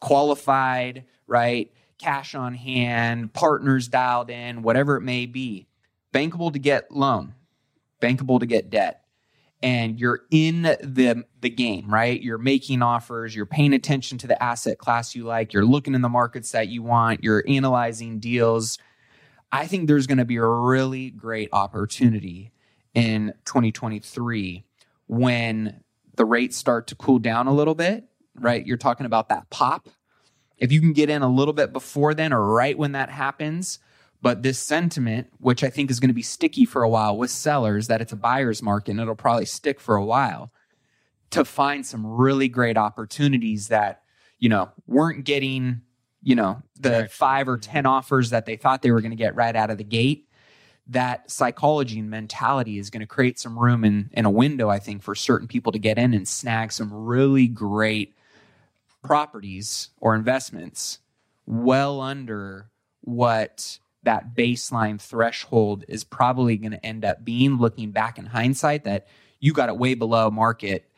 qualified, right? Cash on hand, partners dialed in, whatever it may be, bankable to get loan, bankable to get debt. And you're in the the game, right? You're making offers, you're paying attention to the asset class you like, you're looking in the markets that you want, you're analyzing deals. I think there's going to be a really great opportunity in 2023 when the rates start to cool down a little bit, right? You're talking about that pop. If you can get in a little bit before then or right when that happens, but this sentiment, which I think is going to be sticky for a while with sellers, that it's a buyer's market and it'll probably stick for a while to find some really great opportunities that, you know, weren't getting, you know, the Right. five or 10 mm-hmm. offers that they thought they were going to get right out of the gate. That psychology and mentality is going to create some room in, in a window, I think, for certain people to get in and snag some really great properties or investments well under what that baseline threshold is probably going to end up being looking back in hindsight that you got it way below market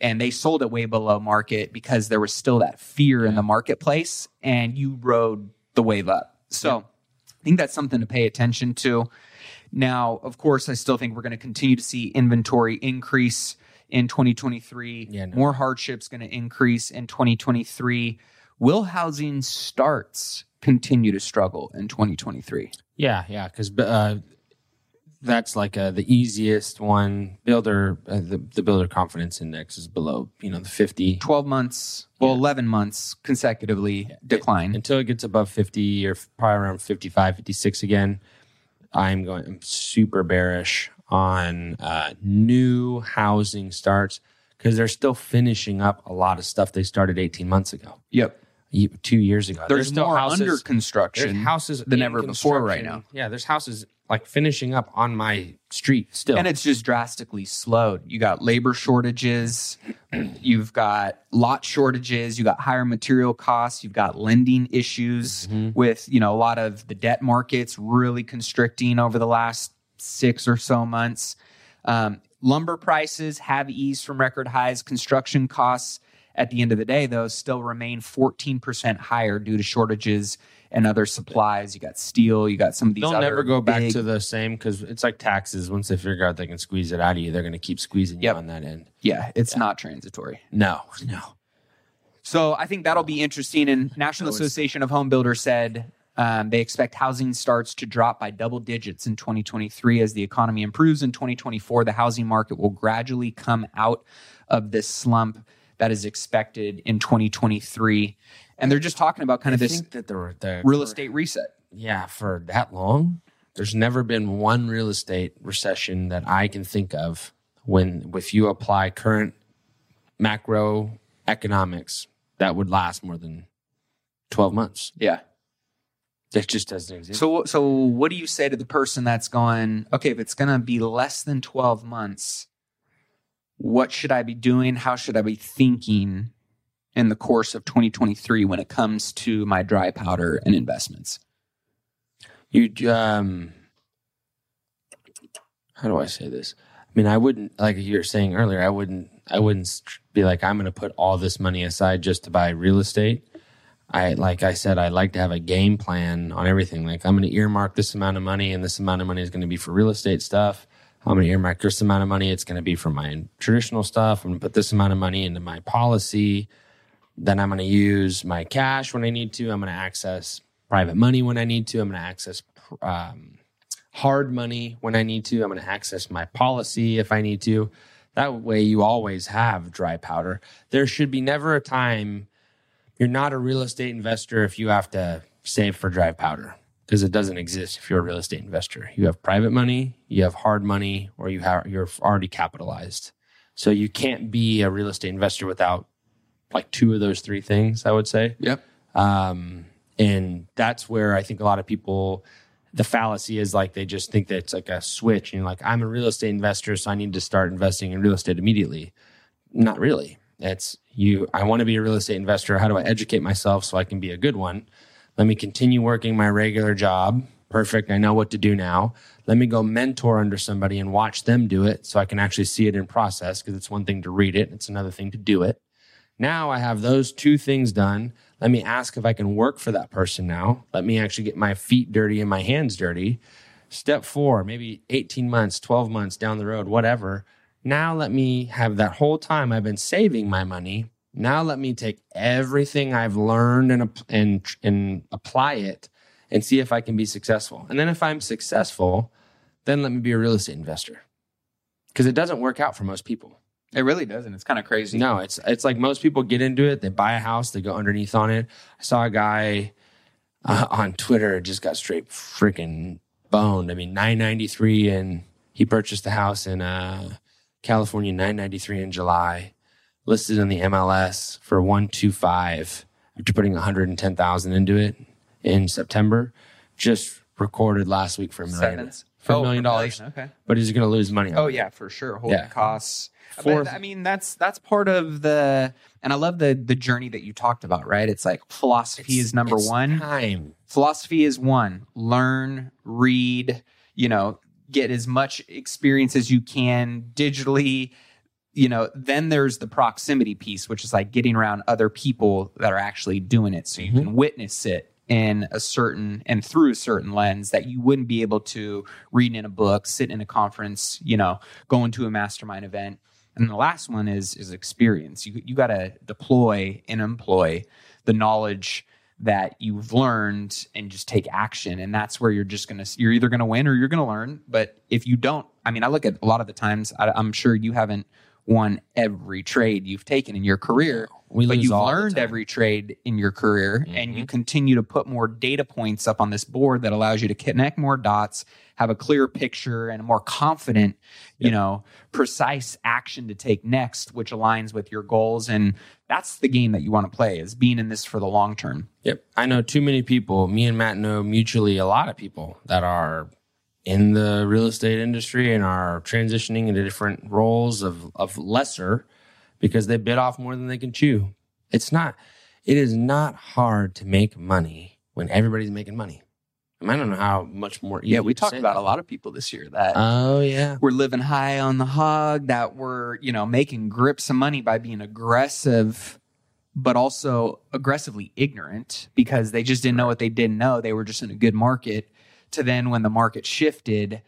and they sold it way below market because there was still that fear in the marketplace and you rode the wave up. So I think that's something to pay attention to. Now, of course, I still think we're going to continue to see inventory increase in 2023. Yeah, no. More hardships going to increase in 2023. Will housing starts continue to struggle in 2023? Yeah, yeah, because uh, that's like uh, the easiest one. Builder, uh, the the builder confidence index is below, you know, the fifty 12 months, well, 11 months consecutively decline. until it gets above fifty or probably around 55, 56 again. I'm going. I'm super bearish on uh, new housing starts because they're still finishing up a lot of stuff they started eighteen months ago, Yep. two years ago. There's, still more houses- under construction. houses than ever before right now. Yeah, there's houses like finishing up on my street still. and it's just drastically slowed. You got labor shortages, you've got lot shortages, you got higher material costs, you've got lending issues with, you know, a lot of the debt markets really constricting over the last 6 or so months. Um, lumber prices have eased from record highs. Construction costs at the end of the day though still remain 14% higher due to shortages and other supplies. You got steel, you got some of these They'll never go back big- to the same because it's like taxes. Once they figure out they can squeeze it out of you, they're going to keep squeezing Yep. you on that end. Yeah, it's not transitory. No, no. So I think that'll be interesting. And National was- Association of Home Builders said um, they expect housing starts to drop by double digits in 2023 as the economy improves. In 2024, the housing market will gradually come out of this slump that is expected in 2023. And they're just talking about kind of I this that the, the real estate reset. yeah, for that long, there's never been one real estate recession that I can think of when, if you apply current macro economics, that would last more than 12 months. Yeah. That just doesn't exist. So, so what do you say to the person that's going, okay, if it's going to be less than 12 months, what should I be doing? How should I be thinking in the course of 2023 when it comes to my dry powder and investments? you um how do i say this? I mean i wouldn't like you were saying earlier i wouldn't i wouldn't be like i'm going to put all this money aside just to buy real estate. I like i said i like to have a game plan on everything. Like i'm going to earmark this amount of money and this amount of money is going to be for real estate stuff. I'm going to earmark this amount of money. It's going to be for my traditional stuff. I'm going to put this amount of money into my policy then I'm going to use my cash when I need to. I'm going to access private money when I need to. I'm going to access um, hard money when I need to. I'm going to access my policy if I need to. That way, you always have dry powder. There should be never a time you're not a real estate investor if you have to save for dry powder because it doesn't exist if you're a real estate investor. You have private money, you have hard money, or you have you're already capitalized. So you can't be a real estate investor without like two of those three things. I would say. Yep. Um, and that's where I think a lot of people, the fallacy is like they just think that it's like a switch. And you're like, I'm a real estate investor, so I need to start investing in real estate immediately. Not really. It's you, I want to be a real estate investor. How do I educate myself so I can be a good one? Let me continue working my regular job Perfect. I know what to do now. Let me go mentor under somebody and watch them do it so I can actually see it in process because it's one thing to read it, it's another thing to do it. Now I have those two things done. Let me ask if I can work for that person now. Let me actually get my feet dirty and my hands dirty. Step four, maybe 18 months, 12 months down the road, whatever. Now let me have that whole time I've been saving my money. Now let me take everything I've learned and, and, and apply it and see if I can be successful. And then if I'm successful, then let me be a real estate investor. Because it doesn't work out for most people. It really doesn't. It's kind of crazy. No, it's it's like most people get into it. They buy a house, they go underneath on it. I saw a guy uh, on Twitter just got straight freaking boned. I mean, nine ninety three, and he purchased the house in uh, California, nine ninety three in July, listed in the MLS for one two five after putting one hundred and ten thousand into it in September. Just recorded last week for a million. Sevens. For a Oh, million for a dollars. Okay. But he's going to lose money. on Oh it. yeah, for sure. Holding Yeah. costs. Fourth- But, I mean, that's that's part of the, and I love the the journey that you talked about. Right? It's like philosophy It's- is number it's one. Time. Philosophy is one. Learn, read. You know, get as much experience as you can digitally. You know, then there's the proximity piece, which is like getting around other people that are actually doing it, so you Mhm. can witness it in a certain and through a certain lens that you wouldn't be able to read in a book, sit in a conference, you know, going to a mastermind event. And the last one is is experience. You you got to deploy and employ the knowledge that you've learned and just take action and that's where you're just going to you're either going to win or you're going to learn but if you don't i mean i look at a lot of the times I, i'm sure you haven't won every trade you've taken in your career We but you've learned every trade in your career and Mm-hmm. you continue to put more data points up on this board that allows you to connect more dots have a clear picture and a more confident you know precise action to take next which aligns with your goals and that's the game that you want to play is being in this for the long term Yep. I know too many people, me and Matt know mutually a lot of people that are in the real estate industry and are transitioning into different roles of, of lesser because they bit off more than they can chew. It's not, it is not hard to make money when everybody's making money. I, mean, I don't know how much more. yeah we talked about that. a lot of people this year that Oh, yeah. we're living high on the hog that we're you know making grips of money by being aggressive but also aggressively ignorant because they just didn't know what they didn't know they were just in a good market to then when the market shifted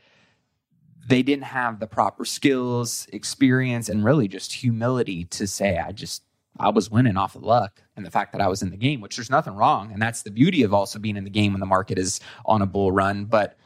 they didn't have the proper skills experience and really just humility to say i just i was winning off of luck and the fact that i was in the game which there's nothing wrong and that's the beauty of also being in the game when the market is on a bull run but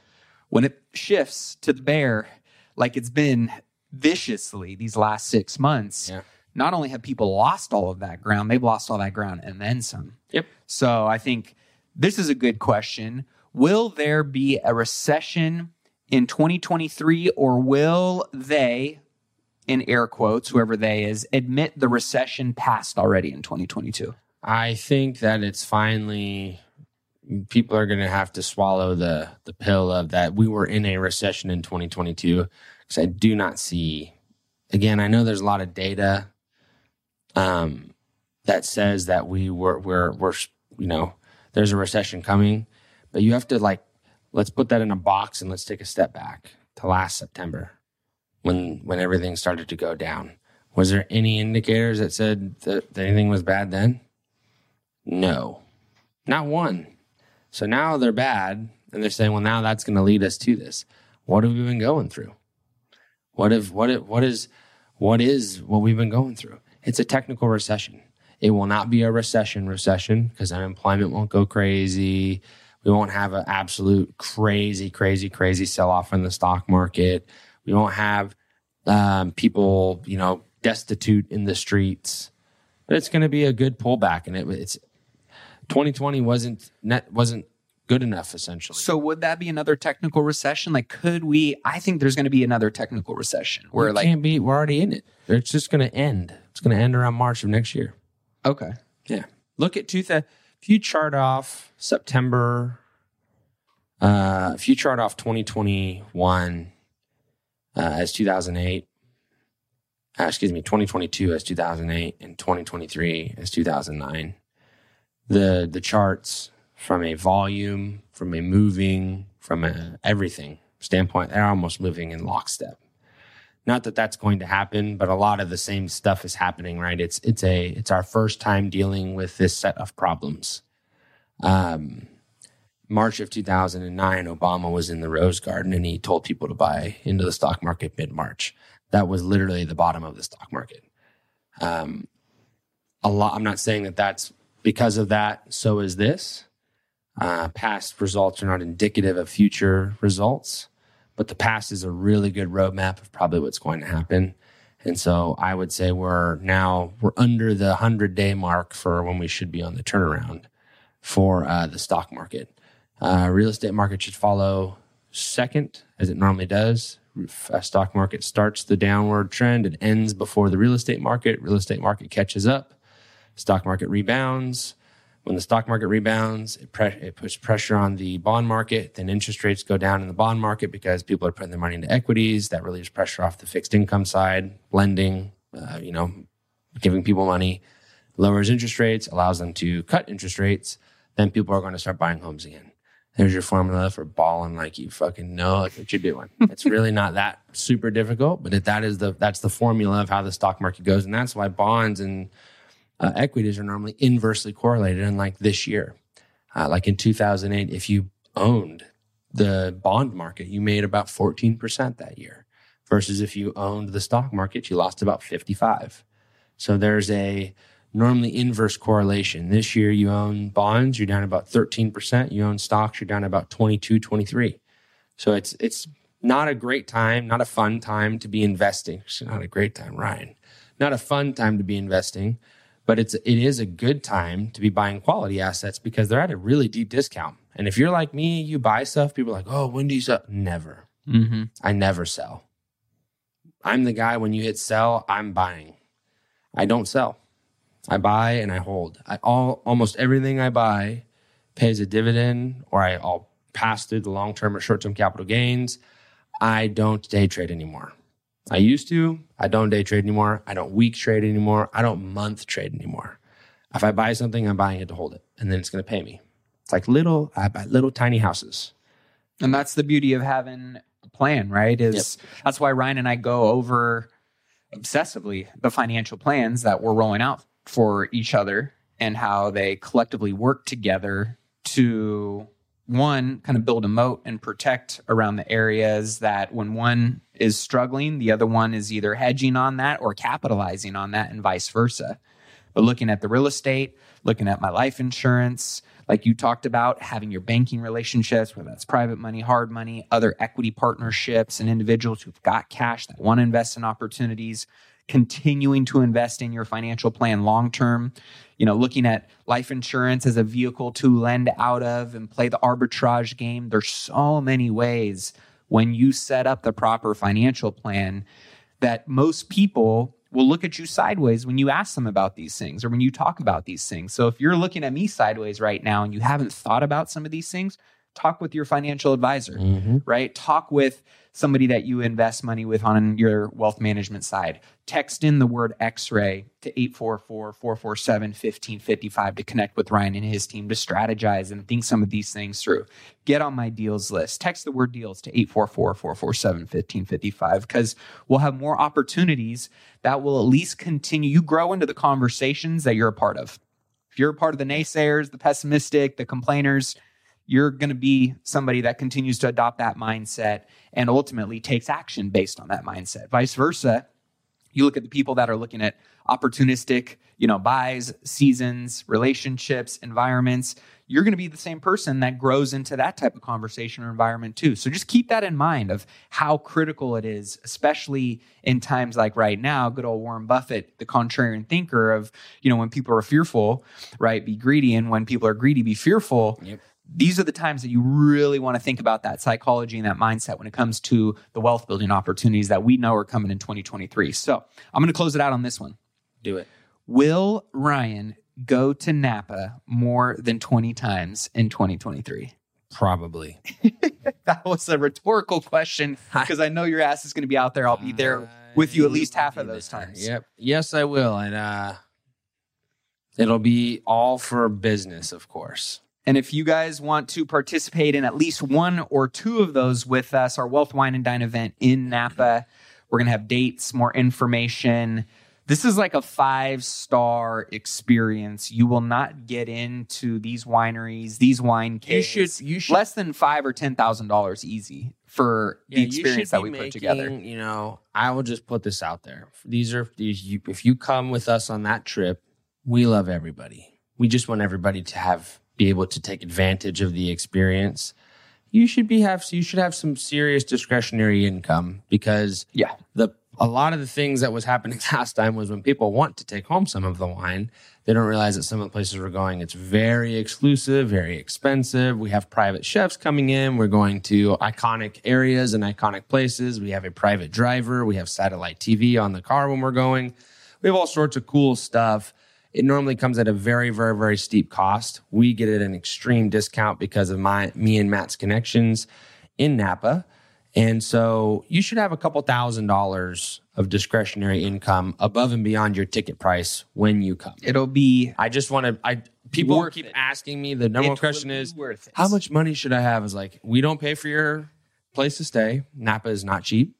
when it shifts to the bear like it's been viciously these last six months Yeah. not only have people lost all of that ground they've lost all that ground and then some Yep. so i think this is a good question will there be a recession in 2023 or will they in air quotes whoever they is admit the recession passed already in 2022 I think that it's finally people are going to have to swallow the the pill of that we were in a recession in 2022 because I do not see again I know there's a lot of data um that says that we were we're we're you know there's a recession coming but you have to like let's put that in a box and let's take a step back to last September when when everything started to go down was there any indicators that said that, anything was bad then no, not one. So now they're bad, and they're saying, "Well, now that's going to lead us to this." What have we been going through? What if what if what is what is what we've been going through? It's a technical recession. It will not be a recession recession because unemployment won't go crazy. We won't have an absolute crazy, crazy, crazy sell off in the stock market. We won't have um, people, you know, destitute in the streets. But it's going to be a good pullback, and it, it's 2020 wasn't net wasn't good enough essentially. so would that be another technical recession like could we i think there's going to be another technical recession where we like can't be. We're already in it. It's just going to end. It's going to end around March of next year. okay Yeah. Look at two. Th- if you chart off September, uh, if you chart off 2021 uh, as 2008, uh, excuse me, 2022 as 2008, and 2023 as 2009, the the charts from a volume, from a moving, from a everything standpoint. They're almost moving in lockstep. Not that that's going to happen, but a lot of the same stuff is happening, right? It's it's a it's our first time dealing with this set of problems. Um, March of 2009, Obama was in the Rose Garden and he told people to buy into the stock market mid March. That was literally the bottom of the stock market. Um, a lot. I'm not saying that that's because of that. So is this. Uh, past results are not indicative of future results, but the past is a really good roadmap of probably what's going to happen. And so I would say we're now we're under the hundred day mark for when we should be on the turnaround for uh, the stock market. Uh, real estate market should follow second, as it normally does. A stock market starts the downward trend and ends before the real estate market. Real estate market catches up. Stock market rebounds. When the stock market rebounds, it, pre- it puts pressure on the bond market. Then interest rates go down in the bond market because people are putting their money into equities. That relieves pressure off the fixed income side, lending, uh, you know, giving people money. Lowers interest rates, allows them to cut interest rates. Then people are going to start buying homes again. There's your formula for balling like you fucking know like what you're doing. [LAUGHS] it's really not that super difficult, but that is the that's the formula of how the stock market goes, and that's why bonds and uh, equities are normally inversely correlated. Unlike this year, uh, like in 2008, if you owned the bond market, you made about 14% that year, versus if you owned the stock market, you lost about 55. So there's a normally inverse correlation. This year you own bonds, you're down about 13%. You own stocks, you're down about 22, 23. So it's it's not a great time, not a fun time to be investing. It's not a great time, Ryan. Not a fun time to be investing, but it's it is a good time to be buying quality assets because they're at a really deep discount. And if you're like me, you buy stuff, people are like, "Oh, when do you sell?" Never. Mm-hmm. I never sell. I'm the guy when you hit sell, I'm buying. I don't sell. I buy and I hold. I all almost everything I buy pays a dividend, or I, I'll pass through the long term or short term capital gains. I don't day trade anymore. I used to. I don't day trade anymore. I don't week trade anymore. I don't month trade anymore. If I buy something, I'm buying it to hold it, and then it's going to pay me. It's like little, I buy little tiny houses. And that's the beauty of having a plan, right? Is that's why Ryan and I go over obsessively the financial plans that we're rolling out for each other and how they collectively work together to one kind of build a moat and protect around the areas that when one is struggling the other one is either hedging on that or capitalizing on that and vice versa. But looking at the real estate looking at my life insurance like you talked about having your banking relationships whether that's private money hard money other equity partnerships and individuals who've got cash that want to invest in opportunities continuing to invest in your financial plan long term. You know looking at life insurance as a vehicle to lend out of and play the arbitrage game. There's so many ways when you set up the proper financial plan that most people will look at you sideways when you ask them about these things or when you talk about these things so if you're looking at me sideways right now and you haven't thought about some of these things talk with your financial advisor Mm-hmm. right talk with somebody that you invest money with on your wealth management side. Text in the word X ray to 844 447 1555 to connect with Ryan and his team to strategize and think some of these things through. Get on my deals list. Text the word deals to 844 447 1555 because we'll have more opportunities that will at least continue. You grow into the conversations that you're a part of. If you're a part of the naysayers, the pessimistic, the complainers, you're going to be somebody that continues to adopt that mindset and ultimately takes action based on that mindset. Vice versa, you look at the people that are looking at opportunistic, you know, buys, seasons, relationships, environments, you're going to be the same person that grows into that type of conversation or environment too. So just keep that in mind of how critical it is, especially in times like right now. Good old Warren Buffett, the contrarian thinker of, you know, when people are fearful, right, be greedy. And when people are greedy, be fearful. Yep these are the times that you really want to think about that psychology and that mindset when it comes to the wealth building opportunities that we know are coming in 2023. So I'm going to close it out on this one. Do it. Will Ryan go to Napa more than 20 times in 2023? Probably. [LAUGHS] that was a rhetorical question because I know your ass is going to be out there. I'll be there with you at least half of those times. Yep. Yes, I will. And uh it'll be all for business, of course. And if you guys want to participate in at least one or two of those with us, our Wealth Wine and Dine event in Napa, we're going to have dates, more information. This is like a five star experience. You will not get into these wineries, these wine caves. You should- you should- less than five or ten thousand dollars easy for the Yeah, you experience that we put together. You know, I will just put this out there. These are these. You, if you come with us on that trip, we love everybody. We just want everybody to have be able to take advantage of the experience. You should be have you should have some serious discretionary income because Yeah. the a lot of the things that was happening [LAUGHS] last time was when people want to take home some of the wine, they don't realize that some of the places we're going, it's very exclusive, very expensive. We have private chefs coming in. We're going to iconic areas and iconic places. We have a private driver. We have satellite TV on the car when we're going. We have all sorts of cool stuff. It normally comes at a very, very, very steep cost. We get it at an extreme discount because of my me and Matt's connections in Napa. And so you should have a couple thousand dollars of discretionary income above and beyond your ticket price when you come. It'll be I just want to I people keep it. asking me the number one question is how much money should I have? Is like we don't pay for your place to stay. Napa is not cheap.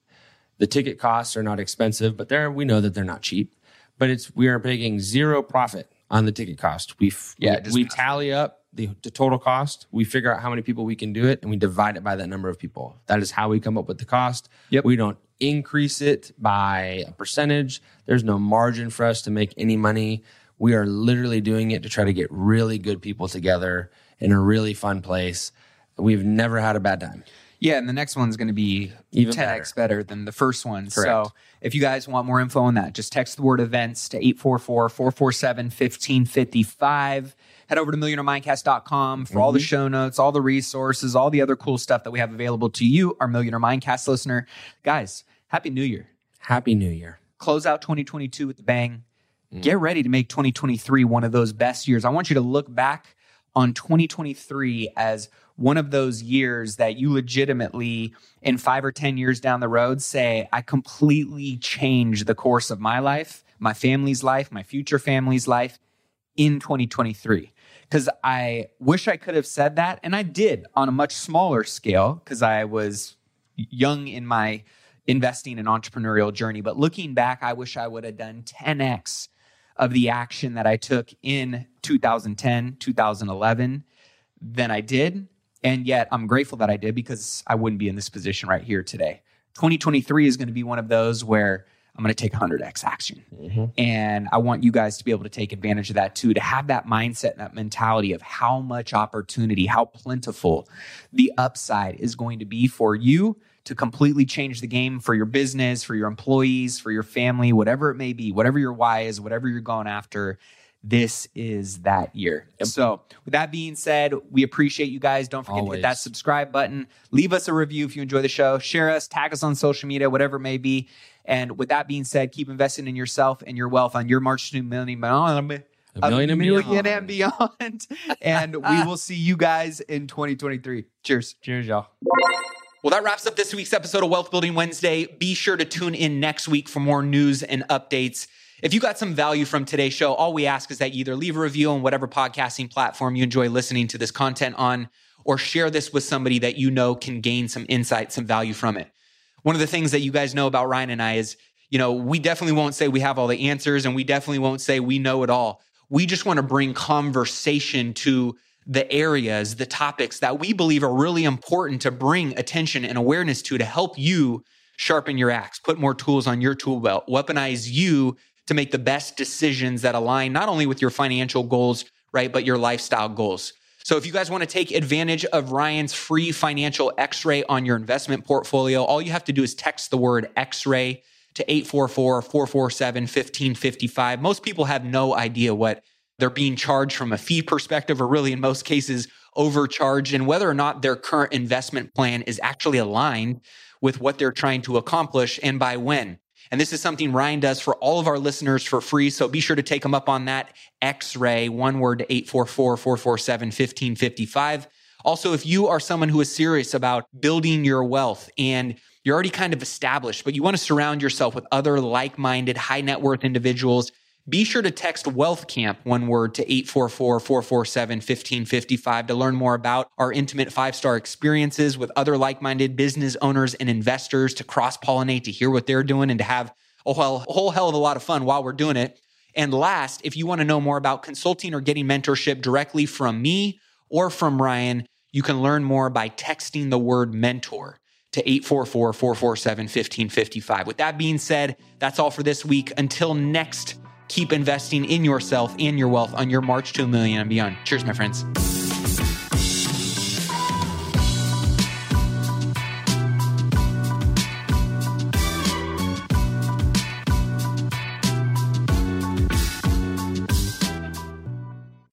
The ticket costs are not expensive, but there we know that they're not cheap. But it's we are making zero profit on the ticket cost. We f- Yeah, we, we tally up the, the total cost. We figure out how many people we can do it, and we divide it by that number of people. That is how we come up with the cost. Yep. We don't increase it by a percentage. There's no margin for us to make any money. We are literally doing it to try to get really good people together in a really fun place. We've never had a bad time. Yeah, and the next one's going to be Even 10x better. than the first one. Correct. So if you guys want more info on that, just text the word events to 844 447 1555. Head over to millionaireMindcast.com for all the mm-hmm. show notes, all the resources, all the other cool stuff that we have available to you, our Millionaire Mindcast listener. Guys, Happy New Year. Happy New Year. Close out 2022 with the bang. Mm. Get ready to make 2023 one of those best years. I want you to look back on 2023 as one of those years that you legitimately, in five or 10 years down the road, say, I completely changed the course of my life, my family's life, my future family's life in 2023. Because I wish I could have said that. And I did on a much smaller scale because I was young in my investing and entrepreneurial journey. But looking back, I wish I would have done 10x of the action that I took in 2010, 2011 than I did. And yet I'm grateful that I did because I wouldn't be in this position right here today. 2023 is going to be one of those where I'm going to take 100x action. Mm-hmm. And I want you guys to be able to take advantage of that too, to have that mindset and that mentality of how much opportunity, how plentiful the upside is going to be for you to completely change the game for your business, for your employees, for your family, whatever it may be, whatever your why is, whatever you're going after. This is that year. So, with that being said, we appreciate you guys. Don't forget to hit that subscribe button. Leave us a review if you enjoy the show. Share us, tag us on social media, whatever it may be. And with that being said, keep investing in yourself and your wealth on your march to million, A million and million beyond. and beyond. [LAUGHS] and we will see you guys in 2023. Cheers. Cheers, y'all. Well, that wraps up this week's episode of Wealth Building Wednesday. Be sure to tune in next week for more news and updates. If you got some value from today's show, all we ask is that you either leave a review on whatever podcasting platform you enjoy listening to this content on, or share this with somebody that you know can gain some insight, some value from it. One of the things that you guys know about Ryan and I is, you know, we definitely won't say we have all the answers and we definitely won't say we know it all. We just want to bring conversation to the areas, the topics that we believe are really important to bring attention and awareness to to help you sharpen your axe, put more tools on your tool belt, weaponize you to make the best decisions that align not only with your financial goals, right, but your lifestyle goals. So if you guys want to take advantage of Ryan's free financial x-ray on your investment portfolio, all you have to do is text the word x-ray to 844-447-1555. Most people have no idea what they're being charged from a fee perspective or really in most cases overcharged and whether or not their current investment plan is actually aligned with what they're trying to accomplish and by when. And this is something Ryan does for all of our listeners for free. So be sure to take him up on that X ray, one word to 844 447 1555. Also, if you are someone who is serious about building your wealth and you're already kind of established, but you want to surround yourself with other like minded, high net worth individuals, Be sure to text Wealth Camp, one word, to 844 447 1555 to learn more about our intimate five star experiences with other like minded business owners and investors to cross pollinate, to hear what they're doing, and to have a whole, a whole hell of a lot of fun while we're doing it. And last, if you want to know more about consulting or getting mentorship directly from me or from Ryan, you can learn more by texting the word mentor to 844 447 1555. With that being said, that's all for this week. Until next, keep investing in yourself and your wealth on your march to a million and beyond. Cheers, my friends.